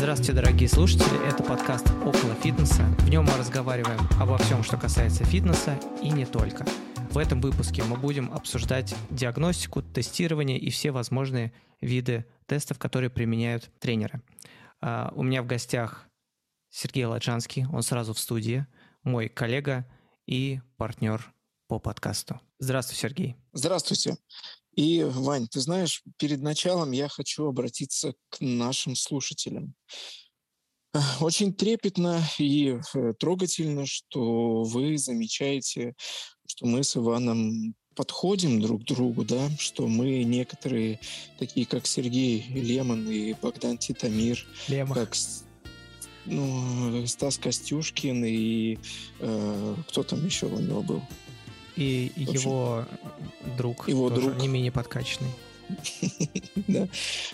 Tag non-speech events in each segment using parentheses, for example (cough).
Здравствуйте, дорогие слушатели. Это подкаст «Около фитнеса». В нем мы разговариваем обо всем, что касается фитнеса и не только. В этом выпуске мы будем обсуждать диагностику, тестирование и все возможные виды тестов, которые применяют тренеры. А, у меня в гостях Сергей Ладжанский, он сразу в студии, мой коллега и партнер по подкасту. Здравствуй, Сергей. Здравствуйте. И, Вань, ты знаешь, перед началом я хочу обратиться к нашим слушателям. Очень трепетно и э, трогательно, что вы замечаете, что мы с Иваном подходим друг к другу, да, что мы некоторые, такие как Сергей Лемон и Богдан Титамир, Лемах. как ну, Стас Костюшкин и э, кто там еще у него был? И общем, его друг, его друг. не менее подкачанный. (laughs) да.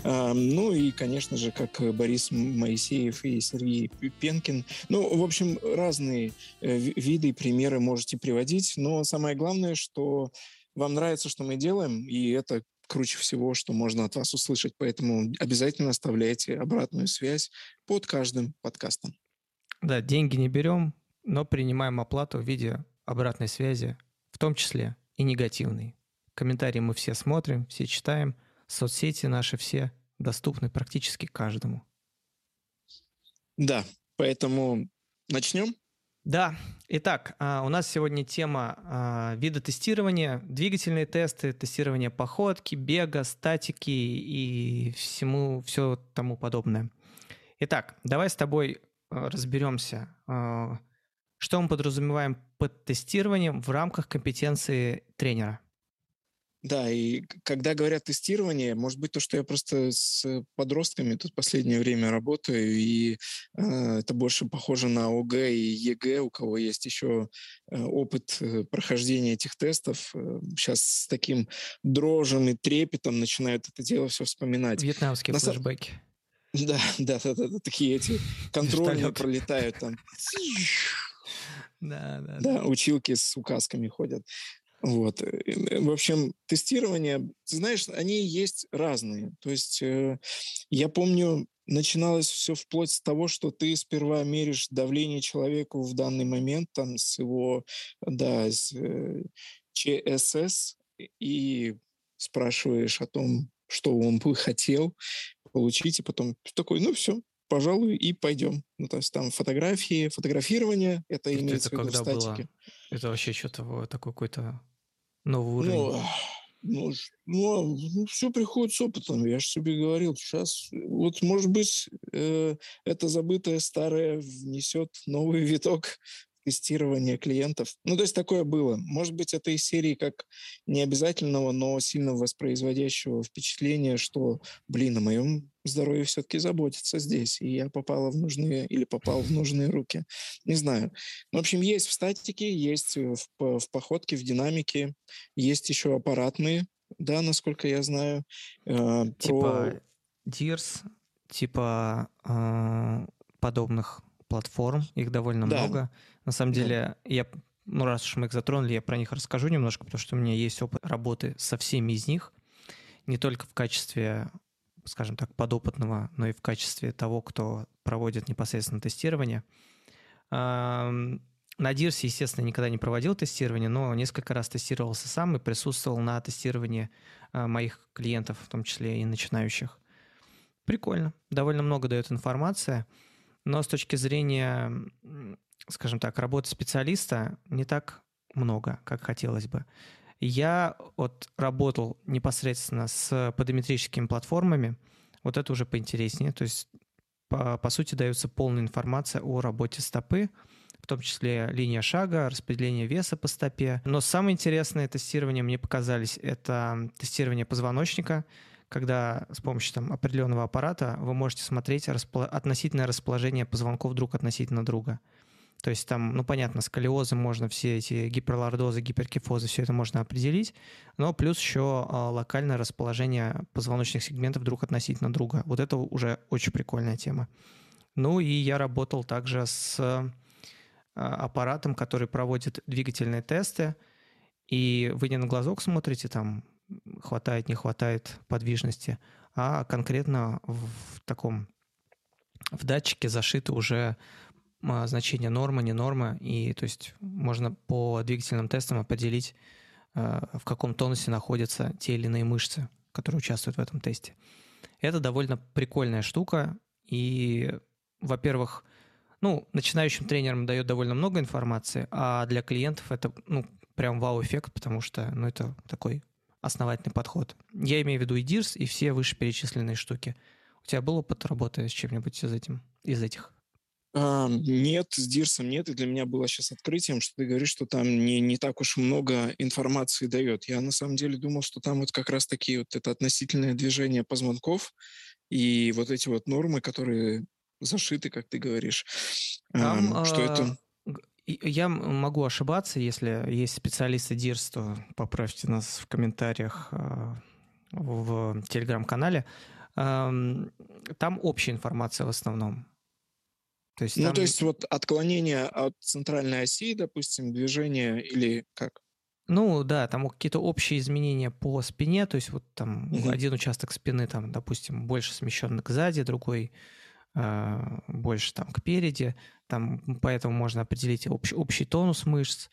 А, ну и, конечно же, как Борис Моисеев и Сергей Пенкин. Ну, в общем, разные э, виды и примеры можете приводить, но самое главное, что вам нравится, что мы делаем, и это круче всего, что можно от вас услышать. Поэтому обязательно оставляйте обратную связь под каждым подкастом. Да, деньги не берем, но принимаем оплату в виде обратной связи в том числе и негативный. Комментарии мы все смотрим, все читаем, соцсети наши все доступны практически каждому. Да, поэтому начнем? Да. Итак, а, у нас сегодня тема а, вида тестирования, двигательные тесты, тестирование походки, бега, статики и всему все тому подобное. Итак, давай с тобой а, разберемся, что мы подразумеваем под тестированием в рамках компетенции тренера? Да, и когда говорят тестирование, может быть то, что я просто с подростками тут последнее время работаю, и э, это больше похоже на ОГЭ и ЕГЭ, у кого есть еще э, опыт э, прохождения этих тестов. Э, сейчас с таким дрожем и трепетом начинают это дело все вспоминать. Вьетнамские на флешбеки. (laughs) Да, да, да, да, такие эти (laughs) контрольные пролетают там. (laughs) Да, да, да. училки с указками ходят. Вот. Э, в общем, тестирование, знаешь, они есть разные. То есть э, я помню, начиналось все вплоть с того, что ты сперва меришь давление человеку в данный момент, там, с его, да, с, э, ЧСС, и спрашиваешь о том, что он бы хотел получить, и потом такой, ну все, пожалуй, и пойдем. Ну, то есть там фотографии, фотографирование, это, это имеется это в виду когда в статике. Было? Это вообще что-то такой какой-то новый ну, уровень. Ну, ну, ну, все приходит с опытом, я же себе говорил. Сейчас, вот, может быть, э, это забытое старое внесет новый виток тестирования клиентов. Ну, то есть такое было. Может быть, это из серии как необязательного, но сильно воспроизводящего впечатления, что, блин, о моем здоровье все-таки заботится здесь, и я попала в нужные или попал в нужные руки. Не знаю. В общем, есть в статике, есть в, в походке, в динамике, есть еще аппаратные, да, насколько я знаю. Э, типа про... Типа э, подобных платформ, их довольно да. много. На самом деле, да. я, ну раз уж мы их затронули, я про них расскажу немножко, потому что у меня есть опыт работы со всеми из них, не только в качестве, скажем так, подопытного, но и в качестве того, кто проводит непосредственно тестирование. На DIRS, естественно, никогда не проводил тестирование, но несколько раз тестировался сам и присутствовал на тестировании а, моих клиентов, в том числе и начинающих. Прикольно. Довольно много дает информация. Но с точки зрения, скажем так, работы специалиста не так много, как хотелось бы. Я вот работал непосредственно с подометрическими платформами, вот это уже поинтереснее, то есть по, по сути дается полная информация о работе стопы, в том числе линия шага, распределение веса по стопе. Но самое интересное тестирование мне показались это тестирование позвоночника, когда с помощью там, определенного аппарата вы можете смотреть распол... относительное расположение позвонков друг относительно друга. То есть там, ну понятно, сколиозы можно все эти гиперлордозы, гиперкифозы, все это можно определить, но плюс еще а, локальное расположение позвоночных сегментов друг относительно друга. Вот это уже очень прикольная тема. Ну и я работал также с а, аппаратом, который проводит двигательные тесты, и вы не на глазок смотрите там хватает, не хватает подвижности, а конкретно в таком в датчике зашиты уже а, значение нормы, не нормы, и то есть можно по двигательным тестам определить, а, в каком тонусе находятся те или иные мышцы, которые участвуют в этом тесте. Это довольно прикольная штука, и, во-первых, ну, начинающим тренерам дает довольно много информации, а для клиентов это, ну, прям вау-эффект, потому что, ну, это такой основательный подход. Я имею в виду и DIRS, и все вышеперечисленные штуки. У тебя был опыт работы с чем-нибудь из, этим, из этих? А, нет, с Дирсом нет, и для меня было сейчас открытием, что ты говоришь, что там не, не так уж много информации дает. Я на самом деле думал, что там вот как раз такие вот это относительное движение позвонков и вот эти вот нормы, которые зашиты, как ты говоришь, там, что это... А, я могу ошибаться, если есть специалисты ДИРС, то поправьте нас в комментариях а, в телеграм-канале. Там общая информация в основном. То есть ну, там... то есть вот отклонение от центральной оси, допустим, движение или как? Ну да, там какие-то общие изменения по спине, то есть вот там угу. один участок спины, там, допустим, больше смещен к сзади, другой э, больше там к переди, там поэтому можно определить общ, общий тонус мышц.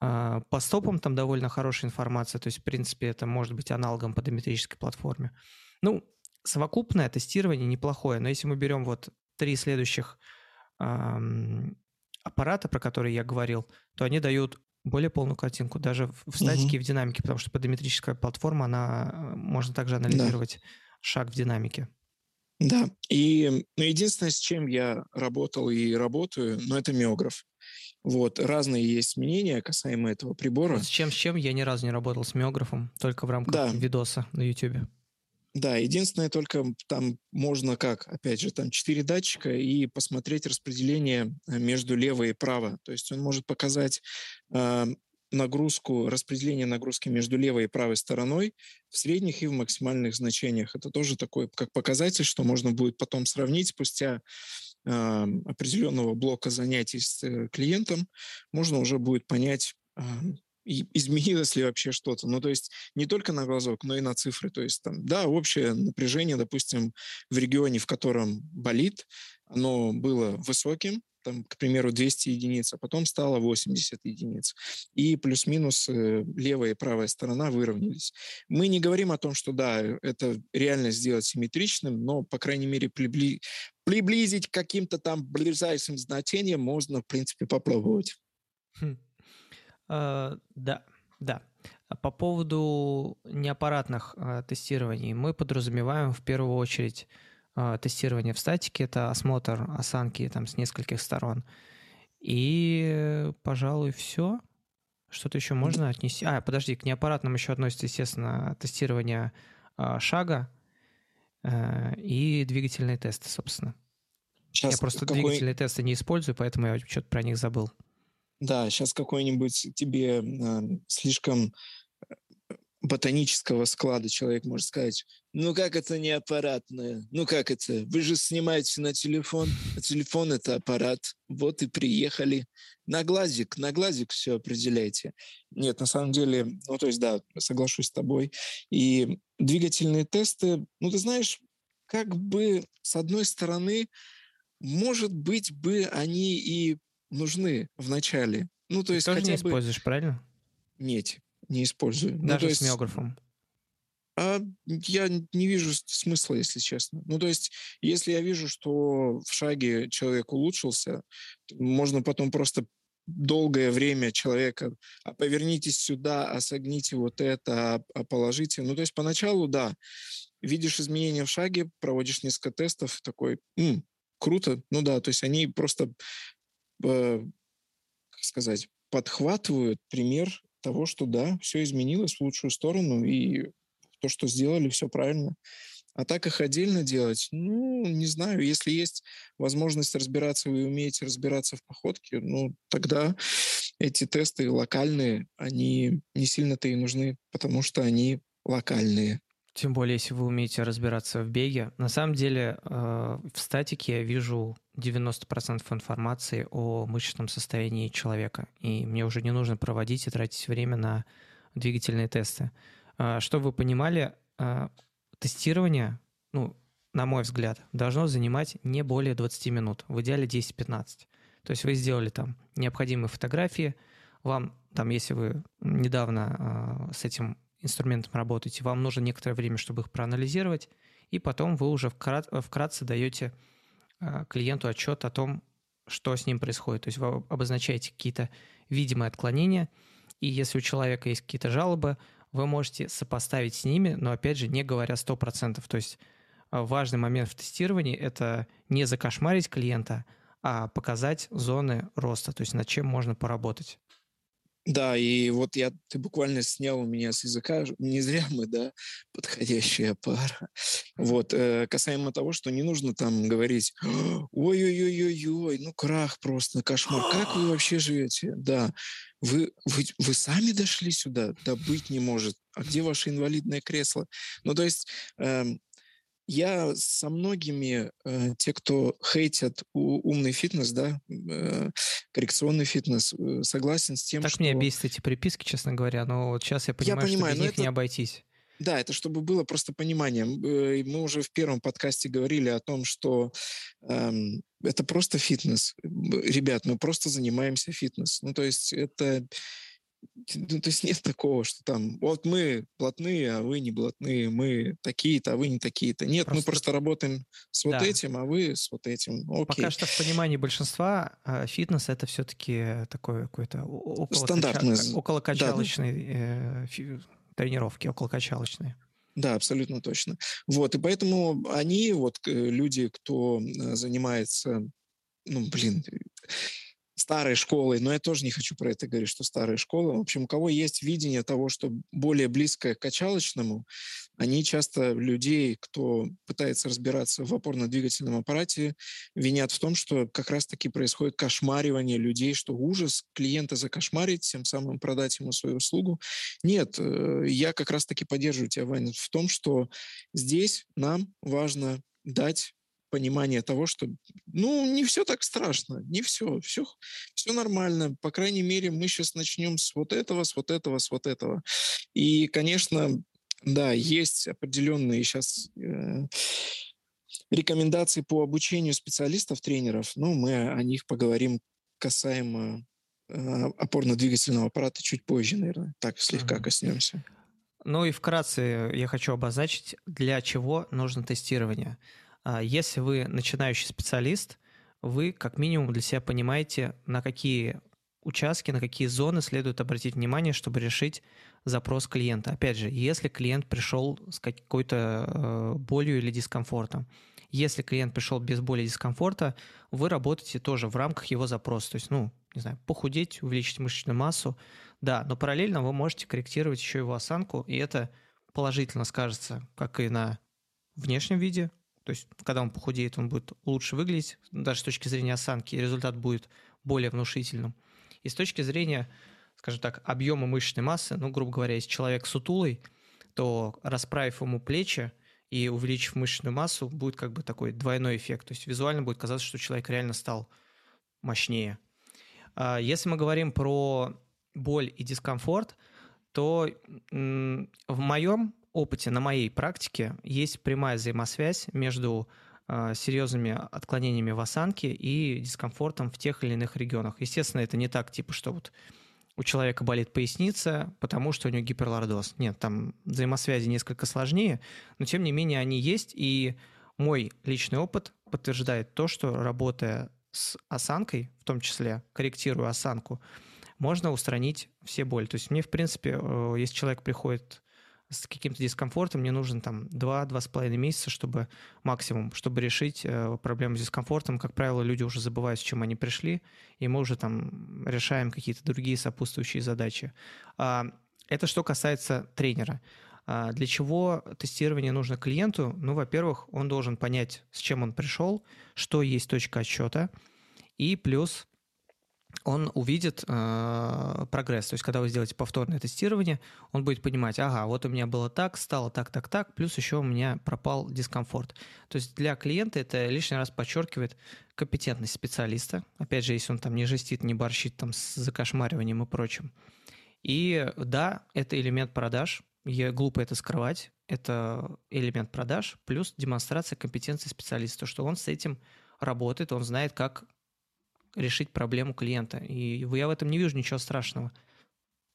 Э, по стопам там довольно хорошая информация, то есть в принципе это может быть аналогом по дометрической платформе. Ну, совокупное тестирование неплохое, но если мы берем вот три следующих аппарата, про которые я говорил, то они дают более полную картинку, даже в статике угу. и в динамике, потому что подометрическая платформа, она можно также анализировать да. шаг в динамике. Да, и ну, единственное, с чем я работал и работаю, ну, это миограф. Вот, разные есть мнения касаемо этого прибора. С чем, с чем я ни разу не работал с миографом, только в рамках да. видоса на YouTube. Да, единственное, только там можно как, опять же, там четыре датчика и посмотреть распределение э, между левой и правой. То есть он может показать э, нагрузку, распределение нагрузки между левой и правой стороной в средних и в максимальных значениях. Это тоже такой как показатель, что можно будет потом сравнить спустя э, определенного блока занятий с э, клиентом. Можно уже будет понять, э, изменилось ли вообще что-то. Ну, то есть не только на глазок, но и на цифры. То есть там, да, общее напряжение, допустим, в регионе, в котором болит, оно было высоким, там, к примеру, 200 единиц, а потом стало 80 единиц. И плюс-минус э, левая и правая сторона выровнялись. Мы не говорим о том, что да, это реально сделать симметричным, но, по крайней мере, прибли... приблизить к каким-то там ближайшим значениям можно, в принципе, попробовать. Хм. Э, да, да. По поводу неаппаратных э, тестирований мы подразумеваем в первую очередь э, тестирование в статике, это осмотр осанки там с нескольких сторон. И, пожалуй, все. Что-то еще можно отнести? А, подожди, к неаппаратным еще относится, естественно, тестирование шага и двигательные тесты, собственно. Сейчас я просто какой... двигательные тесты не использую, поэтому я что-то про них забыл. Да, сейчас какой-нибудь тебе э, слишком ботанического склада человек может сказать, ну как это не аппаратное? Ну как это? Вы же снимаете на телефон, а телефон это аппарат. Вот и приехали. На глазик, на глазик все определяйте. Нет, на самом деле, ну то есть да, соглашусь с тобой. И двигательные тесты, ну ты знаешь, как бы с одной стороны, может быть бы они и нужны в начале. Ну, то есть Ты тоже не используешь, правильно? Нет, не использую. Ну, Даже ну, с миографом? А я не вижу смысла, если честно. Ну, то есть, если я вижу, что в шаге человек улучшился, можно потом просто долгое время человека, а повернитесь сюда, а согните вот это, а, а положите. Ну, то есть поначалу, да, видишь изменения в шаге, проводишь несколько тестов, такой, М, круто, ну да, то есть они просто Э, как сказать, подхватывают пример того, что да, все изменилось в лучшую сторону, и то, что сделали, все правильно. А так их отдельно делать, ну, не знаю, если есть возможность разбираться, вы умеете разбираться в походке, ну, тогда эти тесты локальные, они не сильно-то и нужны, потому что они локальные. Тем более, если вы умеете разбираться в беге. На самом деле, э, в статике я вижу 90% информации о мышечном состоянии человека. И мне уже не нужно проводить и тратить время на двигательные тесты. Э, чтобы вы понимали, э, тестирование, ну, на мой взгляд, должно занимать не более 20 минут, в идеале 10-15. То есть вы сделали там необходимые фотографии, вам там, если вы недавно э, с этим инструментом работаете, вам нужно некоторое время, чтобы их проанализировать, и потом вы уже вкрат, вкратце даете э, клиенту отчет о том, что с ним происходит. То есть вы обозначаете какие-то видимые отклонения, и если у человека есть какие-то жалобы, вы можете сопоставить с ними, но опять же не говоря 100%. То есть э, важный момент в тестировании – это не закошмарить клиента, а показать зоны роста, то есть над чем можно поработать. Да, и вот я, ты буквально снял у меня с языка, не зря (laughs) мы, да, подходящая пара. Вот, э, касаемо того, что не нужно там говорить, ой-ой-ой-ой-ой, ну крах просто, кошмар, как вы (gasps) вообще живете? Да, вы, вы, вы сами дошли сюда? Да быть не может. А где ваше инвалидное кресло? Ну, то есть э, я со многими, э, те, кто хейтят умный фитнес, да, э, коррекционный фитнес, э, согласен с тем, так что... Так меня бесит эти приписки, честно говоря, но вот сейчас я понимаю, я понимаю, что без них это... не обойтись. Да, это чтобы было просто понимание. Э, мы уже в первом подкасте говорили о том, что эм, это просто фитнес. Ребят, мы просто занимаемся фитнес. Ну, то есть это ну, то есть нет такого, что там, вот мы блатные, а вы не блатные, мы такие-то, а вы не такие-то. Нет, просто... мы просто работаем с вот да. этим, а вы с вот этим. Окей. Пока что в понимании большинства а, фитнес это все-таки такой какой-то около стандартный, около качалочной да. э, тренировки, около качалочной. Да, абсолютно точно. Вот, и поэтому они, вот люди, кто э, занимается, ну, блин, старой школой, но я тоже не хочу про это говорить, что старая школа. В общем, у кого есть видение того, что более близкое к качалочному, они часто людей, кто пытается разбираться в опорно-двигательном аппарате, винят в том, что как раз-таки происходит кошмаривание людей, что ужас клиента закошмарить, тем самым продать ему свою услугу. Нет, э, я как раз-таки поддерживаю тебя, Ваня, в том, что здесь нам важно дать понимание того, что, ну, не все так страшно, не все, все, все нормально. По крайней мере, мы сейчас начнем с вот этого, с вот этого, с вот этого. И, конечно, да, есть определенные сейчас э, рекомендации по обучению специалистов, тренеров, но мы о них поговорим касаемо э, опорно-двигательного аппарата чуть позже, наверное. Так, слегка mm-hmm. коснемся. Ну и вкратце я хочу обозначить, для чего нужно тестирование. А если вы начинающий специалист, вы как минимум для себя понимаете, на какие участки, на какие зоны следует обратить внимание, чтобы решить запрос клиента. Опять же, если клиент пришел с какой-то э, болью или дискомфортом. Если клиент пришел без боли и дискомфорта, вы работаете тоже в рамках его запроса. То есть, ну, не знаю, похудеть, увеличить мышечную массу, да, но параллельно вы можете корректировать еще его осанку, и это положительно скажется как и на внешнем виде, то есть, когда он похудеет, он будет лучше выглядеть, даже с точки зрения осанки, результат будет более внушительным. И с точки зрения, скажем так, объема мышечной массы, ну, грубо говоря, если человек сутулый, то расправив ему плечи и увеличив мышечную массу, будет как бы такой двойной эффект. То есть визуально будет казаться, что человек реально стал мощнее. А если мы говорим про боль и дискомфорт, то в моем опыте, на моей практике, есть прямая взаимосвязь между э, серьезными отклонениями в осанке и дискомфортом в тех или иных регионах. Естественно, это не так, типа, что вот у человека болит поясница, потому что у него гиперлордоз. Нет, там взаимосвязи несколько сложнее, но тем не менее они есть, и мой личный опыт подтверждает то, что работая с осанкой, в том числе корректируя осанку, можно устранить все боли. То есть мне, в принципе, э, если человек приходит с каким-то дискомфортом, мне нужен там 2-2,5 месяца, чтобы максимум, чтобы решить э, проблему с дискомфортом. Как правило, люди уже забывают, с чем они пришли, и мы уже там решаем какие-то другие сопутствующие задачи. А, это что касается тренера. А для чего тестирование нужно клиенту? Ну, во-первых, он должен понять, с чем он пришел, что есть точка отсчета, и плюс он увидит э, прогресс. То есть, когда вы сделаете повторное тестирование, он будет понимать, ага, вот у меня было так, стало так, так, так, плюс еще у меня пропал дискомфорт. То есть для клиента это лишний раз подчеркивает компетентность специалиста. Опять же, если он там не жестит, не борщит там с закошмариванием и прочим. И да, это элемент продаж, я глупо это скрывать. Это элемент продаж плюс демонстрация компетенции специалиста, что он с этим работает, он знает, как решить проблему клиента. И я в этом не вижу ничего страшного.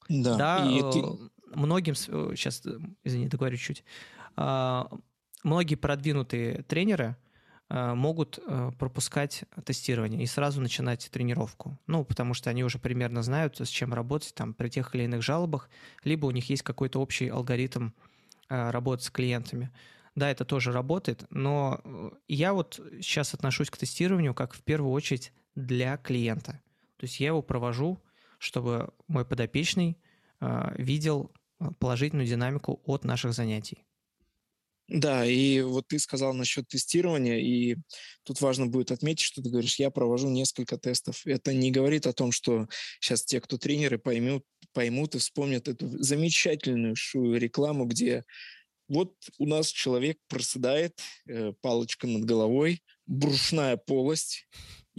Да, да и э, ты... многим... Сейчас, э, извини, договорю чуть. Э, многие продвинутые тренеры э, могут э, пропускать тестирование и сразу начинать тренировку. Ну, потому что они уже примерно знают, с чем работать там при тех или иных жалобах, либо у них есть какой-то общий алгоритм э, работы с клиентами. Да, это тоже работает, но э, я вот сейчас отношусь к тестированию как в первую очередь для клиента. То есть я его провожу, чтобы мой подопечный э, видел э, положительную динамику от наших занятий. Да, и вот ты сказал насчет тестирования, и тут важно будет отметить, что ты говоришь, я провожу несколько тестов. Это не говорит о том, что сейчас те, кто тренеры, поймут, поймут и вспомнят эту замечательную рекламу, где вот у нас человек проседает, э, палочка над головой, брюшная полость,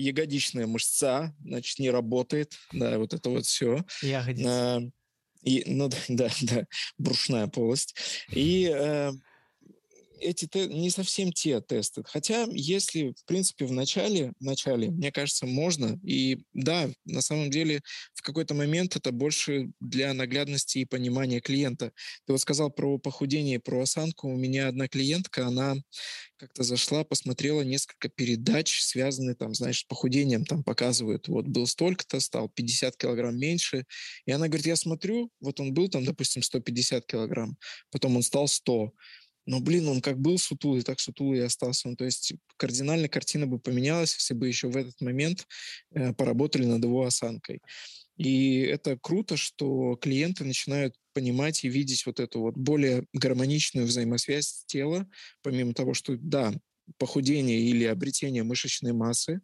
ягодичная мышца, значит, не работает, да, вот это вот все. Ягодица. А, и, ну да, (laughs) да, брюшная полость. И э, эти те, не совсем те тесты. Хотя, если, в принципе, в начале, в начале, мне кажется, можно. И да, на самом деле, в какой-то момент это больше для наглядности и понимания клиента. Ты вот сказал про похудение, про осанку. У меня одна клиентка, она как-то зашла, посмотрела несколько передач, связанные там, знаешь, с похудением, там показывают, вот был столько-то, стал 50 килограмм меньше, и она говорит, я смотрю, вот он был там, допустим, 150 килограмм, потом он стал 100, но, блин, он как был сутулый, так сутулый и остался. Он, то есть кардинально картина бы поменялась, если бы еще в этот момент э, поработали над его осанкой. И это круто, что клиенты начинают понимать и видеть вот эту вот более гармоничную взаимосвязь тела, помимо того, что, да, похудение или обретение мышечной массы,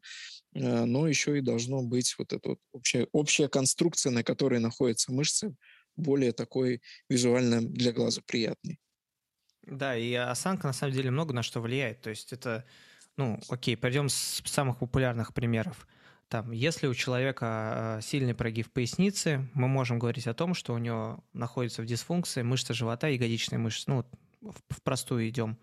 э, но еще и должно быть вот эта вот общая, общая конструкция, на которой находятся мышцы, более такой визуально для глаза приятной. Да, и осанка на самом деле много на что влияет. То есть это, ну, окей, пойдем с самых популярных примеров. Там, если у человека а, сильный прогиб поясницы, мы можем говорить о том, что у него находится в дисфункции мышца живота, ягодичная мышца. Ну, в простую идем.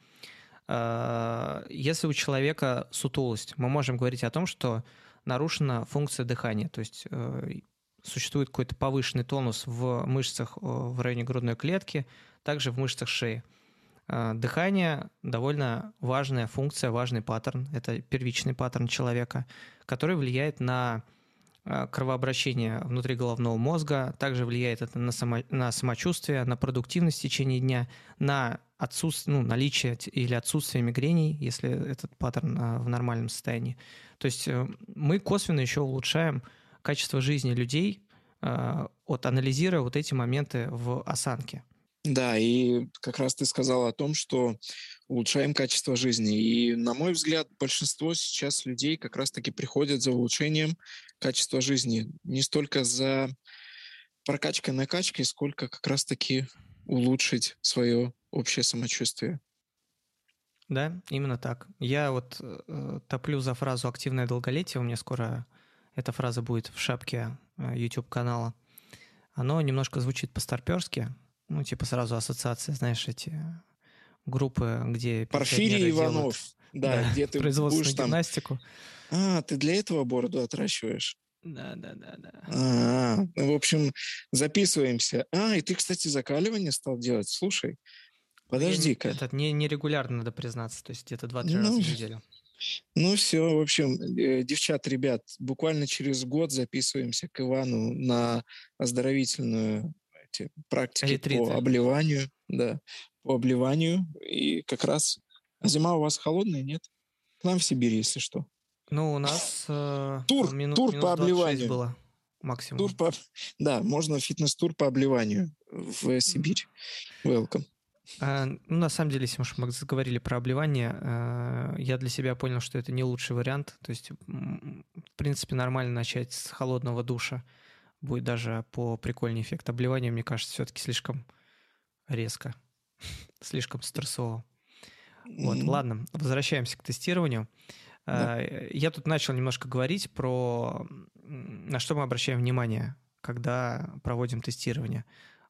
А, если у человека сутулость, мы можем говорить о том, что нарушена функция дыхания, то есть э, существует какой-то повышенный тонус в мышцах в районе грудной клетки, также в мышцах шеи. А, дыхание довольно важная функция, важный паттерн. Это первичный паттерн человека, который влияет на а, кровообращение внутри головного мозга, также влияет это на, само, на самочувствие, на продуктивность в течение дня, на отсутствие, ну, наличие или отсутствие мигрений, если этот паттерн а, в нормальном состоянии. То есть э, мы косвенно еще улучшаем качество жизни людей, вот анализируя вот эти моменты в осанке. Да, и как раз ты сказал о том, что улучшаем качество жизни. И, на мой взгляд, большинство сейчас людей как раз-таки приходят за улучшением качества жизни. Не столько за прокачкой-накачкой, сколько как раз-таки улучшить свое общее самочувствие. Да, именно так. Я вот э, топлю за фразу «активное долголетие». У меня скоро эта фраза будет в шапке э, YouTube-канала. Оно немножко звучит по-старперски, ну, типа сразу ассоциация, знаешь, эти группы, где... Порфирий Иванов. Да, да, где ты будешь там... гимнастику. А, ты для этого бороду отращиваешь? Да, да, да, да. А, ну, в общем, записываемся. А, и ты, кстати, закаливание стал делать. Слушай, подожди-ка. Этот не, нерегулярно, надо признаться, то есть где-то 2-3 ну, раза в неделю. Ну все, в общем, э, девчат, ребят, буквально через год записываемся к Ивану на оздоровительную эти практики Ретриты. по обливанию, да, по обливанию. И как раз а зима у вас холодная, нет? К нам в Сибири, если что. Ну, у нас э, тур, минут, тур минут по обливанию было максимум. Тур по, да, можно фитнес-тур по обливанию в Сибирь. Welcome. А, ну, на самом деле, если уж мы заговорили про обливание, а, я для себя понял, что это не лучший вариант. То есть, в принципе, нормально начать с холодного душа будет даже по прикольней эффект обливания, мне кажется, все-таки слишком резко, (laughs) слишком стрессово. Вот, mm-hmm. ладно, возвращаемся к тестированию. Да. А, я тут начал немножко говорить про на что мы обращаем внимание, когда проводим тестирование.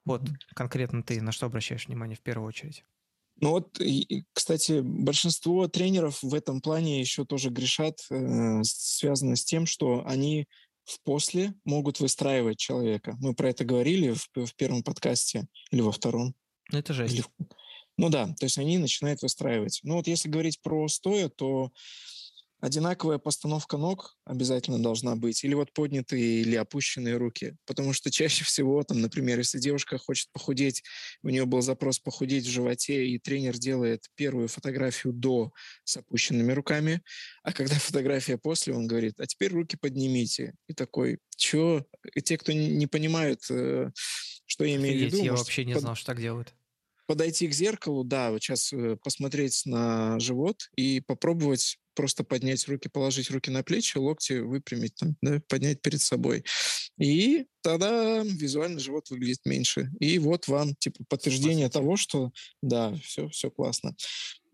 Вот конкретно ты на что обращаешь внимание в первую очередь? Ну вот, кстати, большинство тренеров в этом плане еще тоже грешат, э, связано с тем, что они в после могут выстраивать человека. Мы про это говорили в, в первом подкасте или во втором. Ну, это жесть. Или... Ну да, то есть они начинают выстраивать. Ну вот если говорить про стоя, то одинаковая постановка ног обязательно должна быть, или вот поднятые или опущенные руки, потому что чаще всего, там, например, если девушка хочет похудеть, у нее был запрос похудеть в животе, и тренер делает первую фотографию до с опущенными руками, а когда (laughs) фотография после, он говорит, а теперь руки поднимите. И такой, чё? И те, кто не понимают, э, что я имею в виду... Я вообще не под... знал, что так делают подойти к зеркалу, да, вот сейчас э, посмотреть на живот и попробовать просто поднять руки, положить руки на плечи, локти выпрямить, там, да, поднять перед собой. И тогда визуально живот выглядит меньше. И вот вам, типа, подтверждение того, что да, все, все классно.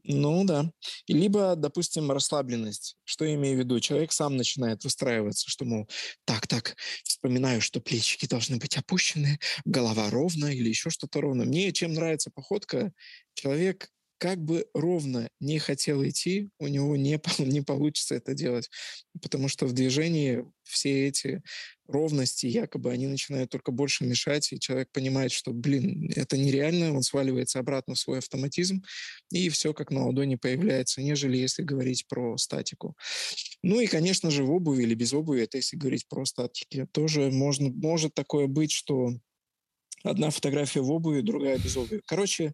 Ну да. Либо, допустим, расслабленность. Что я имею в виду? Человек сам начинает выстраиваться, что, мол, так, так, вспоминаю, что плечики должны быть опущены, голова ровная или еще что-то ровно. Мне чем нравится походка, человек как бы ровно не хотел идти, у него не, (laughs) не получится это делать, потому что в движении все эти ровности, якобы, они начинают только больше мешать, и человек понимает, что, блин, это нереально, он сваливается обратно в свой автоматизм, и все как на ладони появляется, нежели если говорить про статику. Ну и, конечно же, в обуви или без обуви, это если говорить про статики, тоже можно, может такое быть, что одна фотография в обуви, другая без обуви. Короче,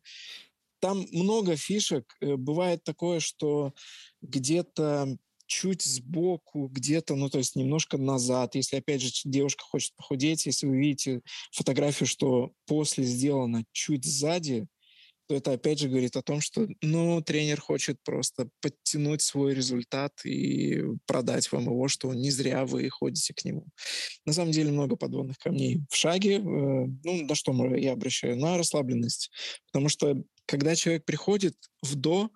там много фишек. Э, бывает такое, что где-то чуть сбоку, где-то, ну, то есть немножко назад. Если, опять же, девушка хочет похудеть, если вы видите фотографию, что после сделано чуть сзади, то это опять же говорит о том, что, ну, тренер хочет просто подтянуть свой результат и продать вам его, что не зря вы ходите к нему. На самом деле много подводных камней в шаге. Э, ну, на что я обращаю? На расслабленность. Потому что когда человек приходит в до,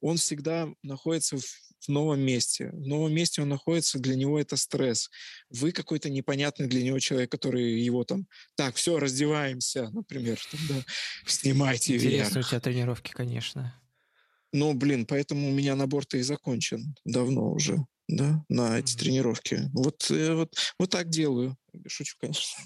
он всегда находится в, в новом месте. В новом месте он находится, для него это стресс. Вы какой-то непонятный для него человек, который его там, так, все, раздеваемся, например, там, да, (laughs) снимайте Интересно вверх. у тебя тренировки, конечно. Ну, блин, поэтому у меня набор-то и закончен давно уже да, на эти mm-hmm. тренировки. Вот, э, вот, вот так делаю. Шучу, конечно.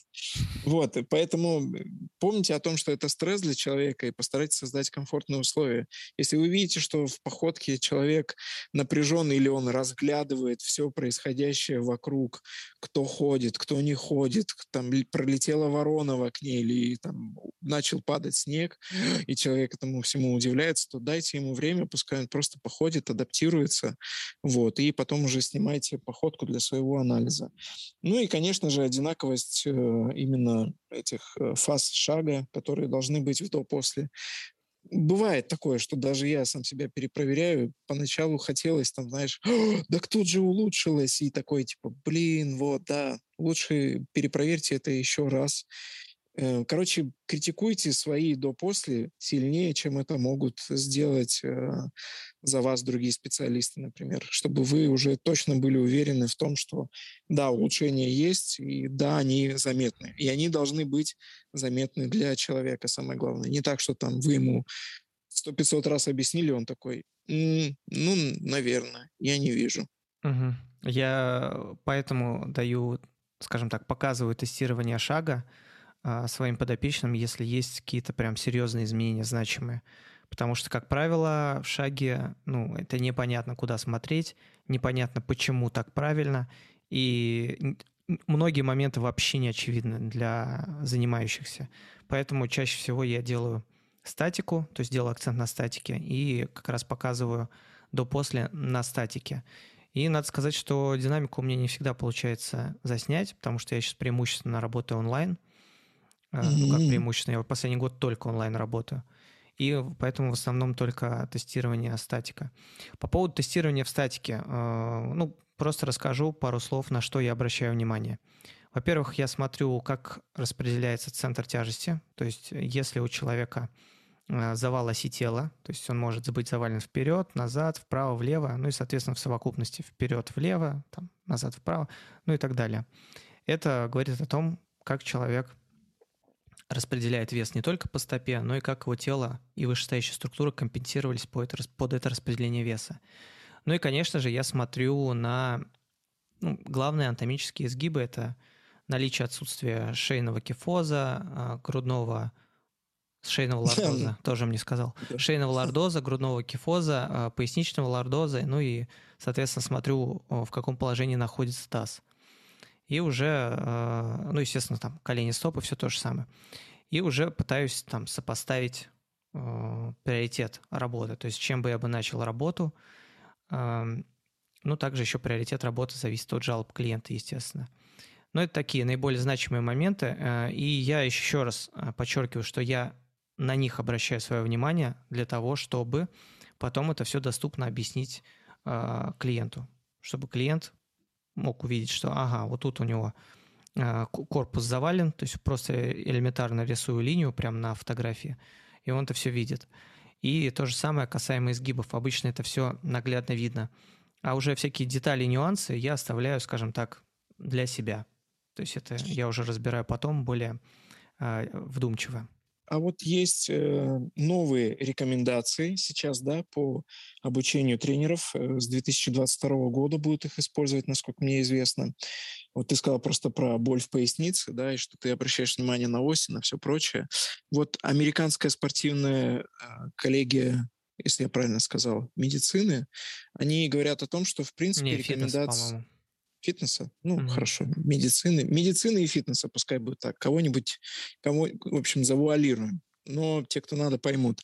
Вот, поэтому помните о том, что это стресс для человека, и постарайтесь создать комфортные условия. Если вы видите, что в походке человек напряженный или он разглядывает все происходящее вокруг, кто ходит, кто не ходит, там пролетела ворона в окне или там начал падать снег, и человек этому всему удивляется, то дайте ему время, пускай он просто походит, адаптируется, вот, и потом уже снимайте походку для своего анализа. Ну и, конечно же, одинаковость э, именно этих э, фаз шага, которые должны быть в до-после. Бывает такое, что даже я сам себя перепроверяю. Поначалу хотелось, там, знаешь, да кто же улучшилось? И такой, типа, блин, вот, да, лучше перепроверьте это еще раз. Э, короче, критикуйте свои до-после сильнее, чем это могут сделать э, за вас другие специалисты, например, чтобы вы уже точно были уверены в том, что да, улучшения есть, и да, они заметны. И они должны быть заметны для человека, самое главное. Не так, что там вы ему сто пятьсот раз объяснили, он такой, ну, наверное, я не вижу. Угу. Я поэтому даю, скажем так, показываю тестирование шага, своим подопечным, если есть какие-то прям серьезные изменения значимые. Потому что, как правило, в шаге, ну, это непонятно, куда смотреть, непонятно, почему так правильно, и многие моменты вообще не очевидны для занимающихся. Поэтому чаще всего я делаю статику, то есть делаю акцент на статике, и как раз показываю до-после на статике. И надо сказать, что динамику у меня не всегда получается заснять, потому что я сейчас преимущественно работаю онлайн. Ну, как преимущественно. Я в последний год только онлайн работаю. И поэтому в основном только тестирование статика. По поводу тестирования в статике, э, ну, просто расскажу пару слов, на что я обращаю внимание. Во-первых, я смотрю, как распределяется центр тяжести. То есть, если у человека э, завал оси тела, то есть он может быть завален вперед, назад, вправо, влево, ну и, соответственно, в совокупности вперед, влево, там, назад, вправо, ну и так далее. Это говорит о том, как человек распределяет вес не только по стопе, но и как его тело и вышестоящая структура компенсировались под это, под это распределение веса. Ну и, конечно же, я смотрю на ну, главные анатомические изгибы. Это наличие отсутствия шейного кифоза, а, грудного шейного (laughs) лордоза, тоже мне сказал, (laughs) шейного лордоза, грудного кифоза, а, поясничного лордоза, ну и, соответственно, смотрю, в каком положении находится таз. И уже, а, ну, естественно, там колени, стопы, все то же самое. И уже пытаюсь там сопоставить приоритет работы. То есть чем бы я бы начал работу, ну, также еще приоритет работы зависит от жалоб клиента, естественно. Но это такие наиболее значимые моменты. Э, и я еще раз э, подчеркиваю, что я на них обращаю свое внимание для того, чтобы потом это все доступно объяснить э, клиенту, чтобы клиент мог увидеть, что ага, вот тут у него э, корпус завален, то есть просто элементарно рисую линию прямо на фотографии, и он это все видит. И то же самое касаемо изгибов. Обычно это все наглядно видно. А уже всякие детали нюансы я оставляю, скажем так, для себя. То есть это я уже разбираю потом более э, вдумчиво. А вот есть э, новые рекомендации сейчас, да, по обучению тренеров. Э, с 2022 года будут их использовать, насколько мне известно. Вот ты сказал просто про боль в пояснице, да, и что ты обращаешь внимание на ось и на все прочее. Вот американская спортивная э, коллегия если я правильно сказал, медицины, они говорят о том, что в принципе Не, рекомендации... Фитнес, фитнеса, ну mm-hmm. хорошо, медицины, медицины и фитнеса, пускай будет так, кого-нибудь, кого, в общем, завуалируем, но те, кто надо, поймут,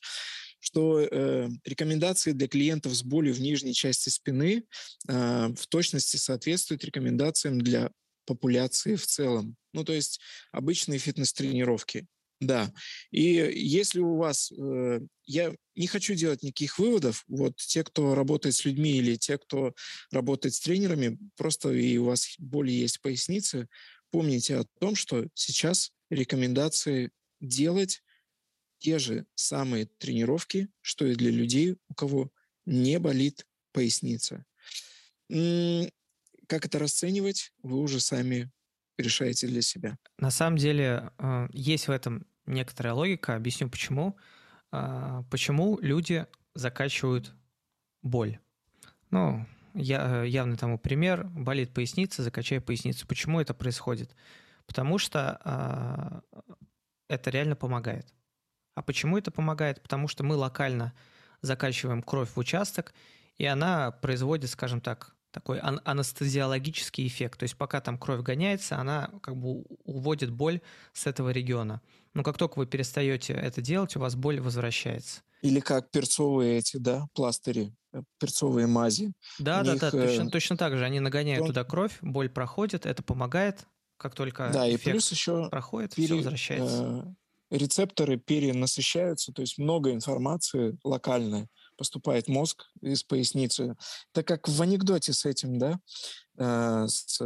что э, рекомендации для клиентов с болью в нижней части спины э, в точности соответствуют рекомендациям для популяции в целом. Ну, то есть обычные фитнес-тренировки. Да. И если у вас... Э, я не хочу делать никаких выводов. Вот те, кто работает с людьми или те, кто работает с тренерами, просто и у вас боли есть в помните о том, что сейчас рекомендации делать те же самые тренировки, что и для людей, у кого не болит поясница. Как это расценивать, вы уже сами решаете для себя. На самом деле э, есть в этом некоторая логика. Объясню почему. А, почему люди закачивают боль. Ну, я, явный тому пример. Болит поясница, закачай поясницу. Почему это происходит? Потому что а, это реально помогает. А почему это помогает? Потому что мы локально закачиваем кровь в участок, и она производит, скажем так, такой ан- анестезиологический эффект. То есть пока там кровь гоняется, она как бы уводит боль с этого региона. Но как только вы перестаете это делать, у вас боль возвращается. Или как перцовые эти, да, пластыри, э, перцовые мази. Да, да, них, да, точно, э... точно так же. Они нагоняют он... туда кровь, боль проходит, это помогает. Как только да, и плюс еще проходит, пере... все возвращается. Э, рецепторы перенасыщаются, то есть много информации локальной поступает мозг из поясницы. Так как в анекдоте с этим, да, э, с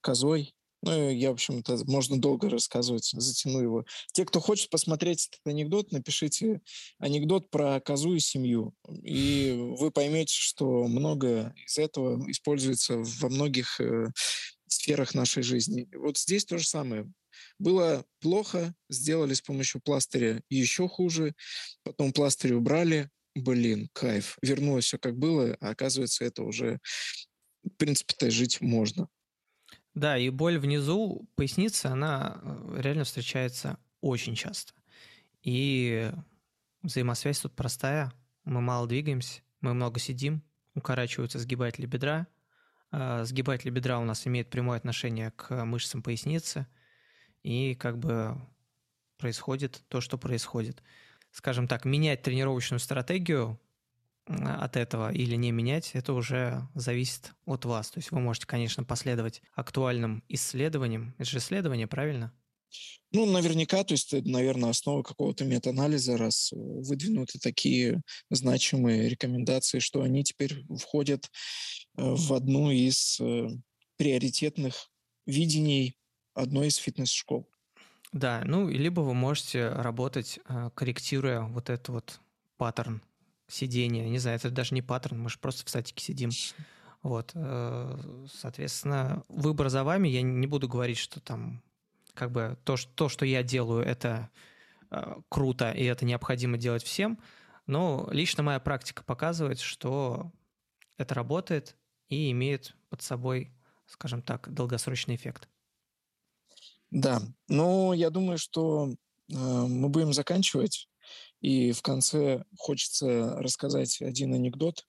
козой, ну, я, в общем-то, можно долго рассказывать, затяну его. Те, кто хочет посмотреть этот анекдот, напишите анекдот про козу и семью, и вы поймете, что много из этого используется во многих э, сферах нашей жизни. Вот здесь то же самое. Было плохо, сделали с помощью пластыря еще хуже, потом пластырь убрали, блин, кайф, вернулось все как было, а оказывается, это уже, в принципе-то, жить можно. Да, и боль внизу поясницы, она э, реально встречается очень часто. И взаимосвязь тут простая. Мы мало двигаемся, мы много сидим, укорачиваются сгибатели бедра. А сгибатели бедра у нас имеют прямое отношение к мышцам поясницы. И как бы происходит то, что происходит скажем так, менять тренировочную стратегию от этого или не менять, это уже зависит от вас. То есть вы можете, конечно, последовать актуальным исследованиям. Это же исследование, правильно? Ну, наверняка, то есть, наверное, основа какого-то метаанализа, раз выдвинуты такие значимые рекомендации, что они теперь входят э, в одну из э, приоритетных видений одной из фитнес-школ. Да, ну, либо вы можете работать, э, корректируя вот этот вот паттерн сидения. Не знаю, это даже не паттерн, мы же просто в статике сидим. Вот, э, соответственно, выбор за вами. Я не буду говорить, что там как бы то, что, то, что я делаю, это э, круто, и это необходимо делать всем. Но лично моя практика показывает, что это работает и имеет под собой, скажем так, долгосрочный эффект. Да, но я думаю, что э, мы будем заканчивать. И в конце хочется рассказать один анекдот.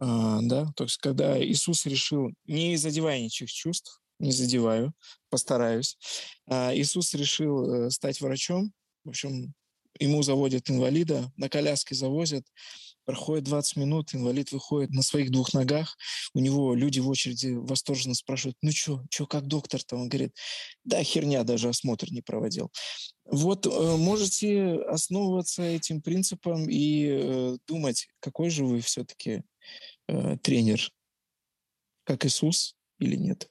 Э, да, то есть когда Иисус решил, не задевая ничьих чувств, не задеваю, постараюсь, э, Иисус решил э, стать врачом. В общем, ему заводят инвалида, на коляске завозят, Проходит 20 минут, инвалид выходит на своих двух ногах. У него люди в очереди восторженно спрашивают, ну что, что как доктор-то? Он говорит, да, херня, даже осмотр не проводил. Вот э, можете основываться этим принципом и э, думать, какой же вы все-таки э, тренер, как Иисус или нет.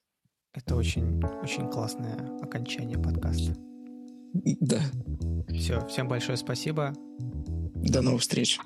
Это очень, очень классное окончание подкаста. Да. Все, всем большое спасибо. До новых встреч.